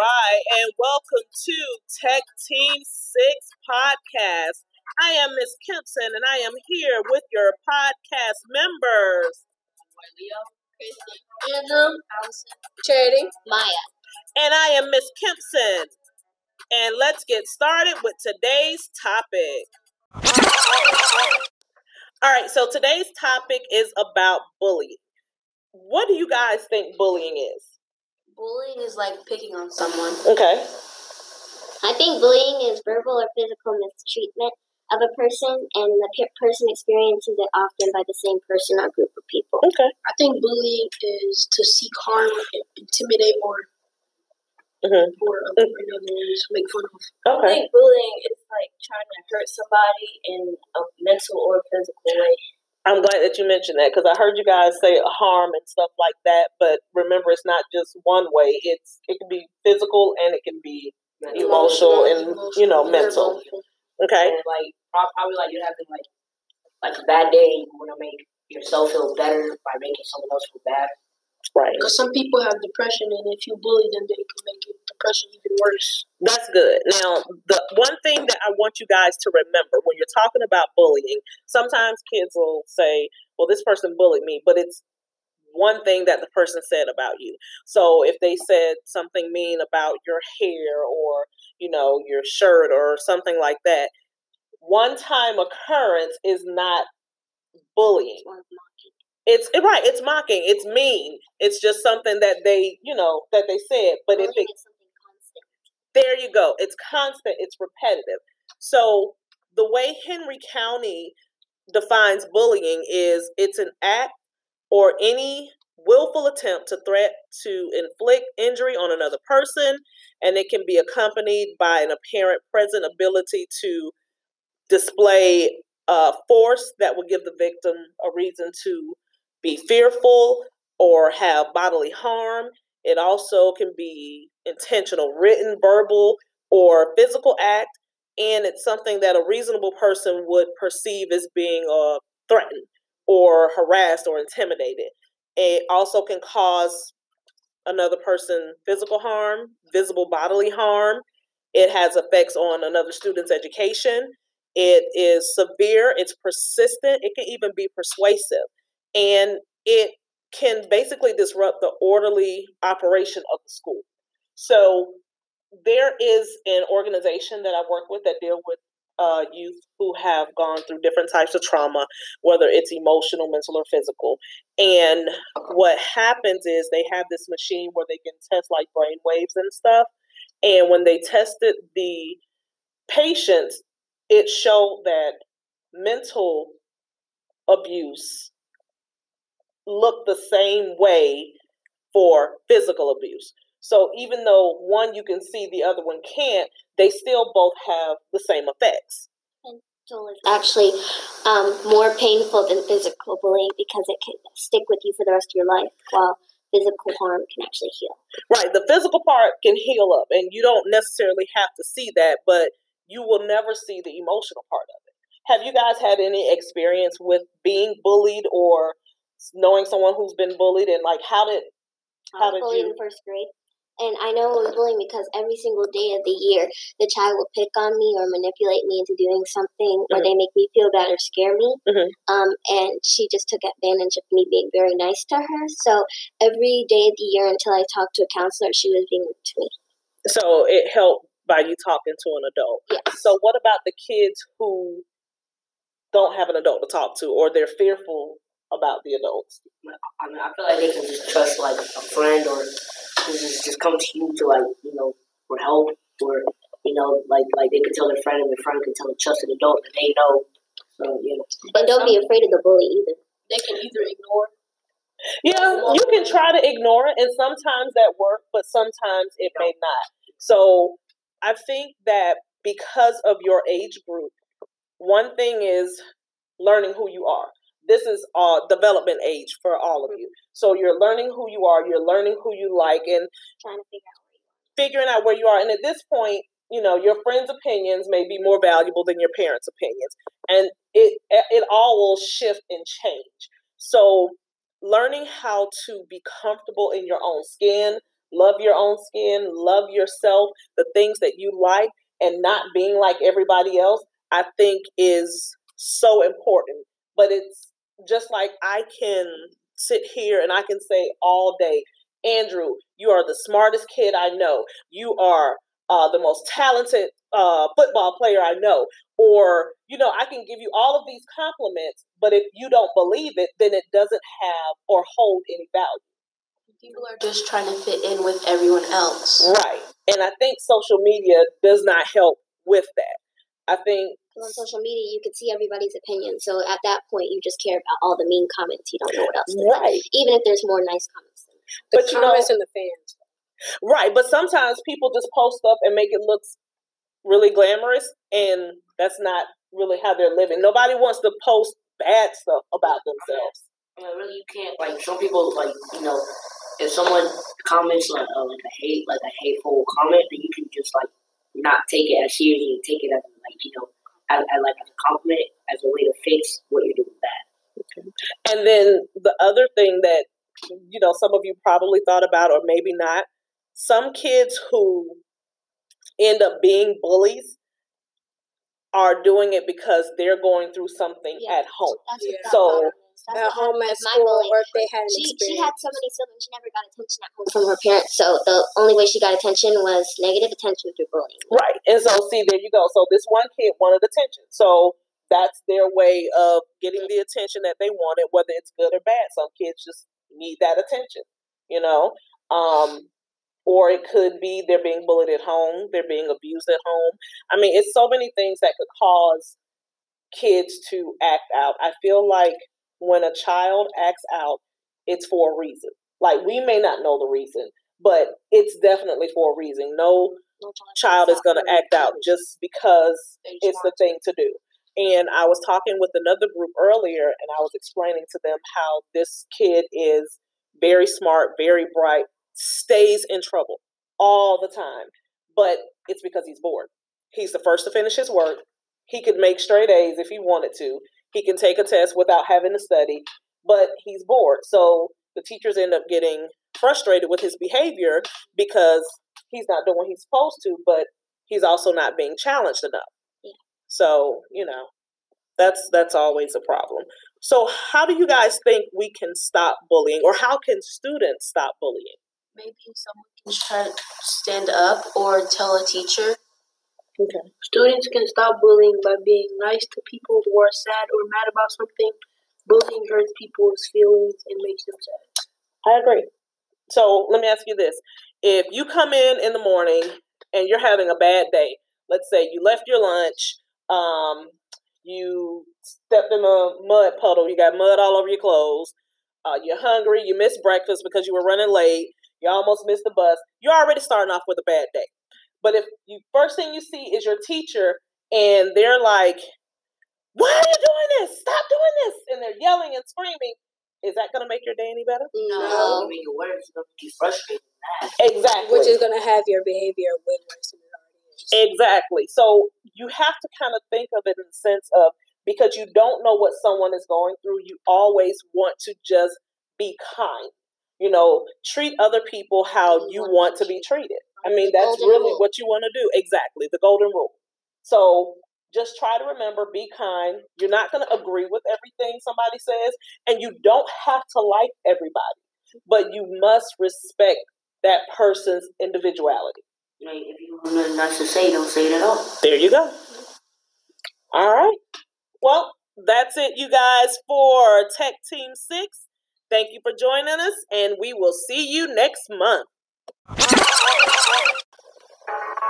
right, and welcome to Tech Team 6 Podcast. I am Miss Kempson, and I am here with your podcast members. Andrew, Charity, Maya. And I am Miss Kempson. And let's get started with today's topic. All right, so today's topic is about bullying. What do you guys think bullying is? Bullying is like picking on someone. Okay. I think bullying is verbal or physical mistreatment of a person, and the pe- person experiences it often by the same person or group of people. Okay. I think bullying is to seek harm, intimidate, or Mhm. or another make fun of. Okay. I think bullying is like trying to hurt somebody in a mental or physical way. I'm glad that you mentioned that because I heard you guys say harm and stuff like that. But remember, it's not just one way. It's it can be physical and it can be emotional and you know mental. Okay. And like probably like you're having like like a bad day, you want to make yourself feel better by making someone else feel bad. Right. Because some people have depression, and if you bully them, they can make it even worse. That's good. Now, the one thing that I want you guys to remember when you're talking about bullying, sometimes kids will say, "Well, this person bullied me," but it's one thing that the person said about you. So if they said something mean about your hair or, you know, your shirt or something like that, one time occurrence is not bullying. It's right, it's mocking, it's mean. It's just something that they, you know, that they said, but if Bullying it is something constant. There you go. It's constant, it's repetitive. So the way Henry County defines bullying is it's an act or any willful attempt to threat to inflict injury on another person and it can be accompanied by an apparent present ability to display uh, force that will give the victim a reason to be fearful or have bodily harm it also can be intentional, written, verbal, or physical act, and it's something that a reasonable person would perceive as being uh, threatened or harassed or intimidated. It also can cause another person physical harm, visible bodily harm. It has effects on another student's education. It is severe, it's persistent, it can even be persuasive. And it can basically disrupt the orderly operation of the school. So there is an organization that I work with that deal with uh, youth who have gone through different types of trauma, whether it's emotional, mental, or physical. And what happens is they have this machine where they can test like brain waves and stuff. And when they tested the patients, it showed that mental abuse looked the same way for physical abuse. So even though one you can see, the other one can't, they still both have the same effects. Actually um, more painful than physical bullying because it can stick with you for the rest of your life, while physical harm can actually heal. Right. The physical part can heal up, and you don't necessarily have to see that, but you will never see the emotional part of it. Have you guys had any experience with being bullied or knowing someone who's been bullied, and like how did I How did bullied you- in first grade. And I know it was bullying because every single day of the year, the child will pick on me or manipulate me into doing something, or Mhm. they make me feel bad or scare me. Mhm. Um, and she just took advantage of me being very nice to her. So every day of the year until I talked to a counselor, she was being rude to me. so it helped by you talking to an adult? Yes. So what about the kids who don't have an adult to talk to, or they're fearful about the adults? I mean, I feel like they can just trust like a friend or who just, just come to you to like you know for help or you know like like they can tell their friend and their friend can tell a trusted adult that they know. So you know, And don't be afraid of the bully either. They can either ignore. Yeah, you can try to ignore it, and sometimes that works, but sometimes it may not. So I think that because of your age group, one thing is learning who you are. This is uh, development age for all of you. So you're learning who you are, you're learning who you like, and Trying to figure out. figuring out where you are. And at this point, you know, your friends' opinions may be more valuable than your parents' opinions, and it it all will shift and change. So, learning how to be comfortable in your own skin, love your own skin, love yourself, the things that you like, and not being like everybody else, I think is so important. But it's just like I can sit here and I can say all day, Andrew, you are the smartest kid I know. You are uh, the most talented uh, football player I know. Or, you know, I can give you all of these compliments, but if you don't believe it, then it doesn't have or hold any value. People are just trying to fit in with everyone else. Right. And I think social media does not help with that. I think on social media, you can see everybody's opinion. So at that point, you just care about all the mean comments. You don't know what else. Right. Even if there's more nice comments. The but comments you know, and the fans. Right. But sometimes people just post stuff and make it look really glamorous, and that's not really how they're living. Nobody wants to post bad stuff about themselves. Yeah, really, you can't. Like some people, like you know, if someone comments like uh, like a hate, like a hateful comment, then you can just like not take it as seriously, take it as like you know I, I like as a compliment, as a way to face what you're doing bad. Okay. And then the other thing that you know some of you probably thought about, or maybe not, some kids who end up being bullies are doing it because they're going through something yeah, at home. Yeah. So at home at school or if they had she, she had so many siblings she never got attention at home from her parents so the only way she got attention was negative attention through bullying. Right and so see there you go. So this one kid wanted attention so that's their way of getting the attention that they wanted whether it's good or bad. Some kids just need that attention you know? Um or it could be they're being bullied at home they're being abused at home. I mean it's so many things that could cause kids to act out. I feel like when a child acts out, it's for a reason. Like we may not know the reason, but it's definitely for a reason. No, no child is going to act out just because it's the thing to do. And I was talking with another group earlier, and I was explaining to them how this kid is very smart, very bright, stays in trouble all the time. But it's because he's bored. He's the first to finish his work. He could make straight A's if he wanted to. He can take a test without having to study, but he's bored. So the teachers end up getting frustrated with his behavior because he's not doing what he's supposed to, but he's also not being challenged enough. So, you know, that's that's always a problem. So, how do you guys think we can stop bullying or how can students stop bullying? Maybe someone can try to stand up or tell a teacher Okay. Students can stop bullying by being nice to people who are sad or mad about something. Bullying hurts people's feelings and makes them sad. I agree. So let me ask you this: If you come in in the morning and you're having a bad day, let's say you left your lunch, um, you stepped in a mud puddle, you got mud all over your clothes, uh, you're hungry, you missed breakfast because you were running late, you almost missed the bus. You're already starting off with a bad day. But if you first thing you see is your teacher and they're like, Why are you doing this? Stop doing this. And they're yelling and screaming. Is that going to make your day any better? No. no. I mean, your words going to be frustrated. Exactly. Which is going to have your behavior way worse than it already is. Exactly. So you have to kind of think of it in the sense of because you don't know what someone is going through, you always want to just be kind. You know, treat other people how you want to be treated. I mean, that's really rule. what you want to do. Exactly, the golden rule. So just try to remember be kind. You're not going to agree with everything somebody says, and you don't have to like everybody, but you must respect that person's individuality. Like, if you have nothing nice to say, don't say it at all. There you go. All right. Well, that's it, you guys, for Tech Team 6. Thank you for joining us, and we will see you next month. Thank you.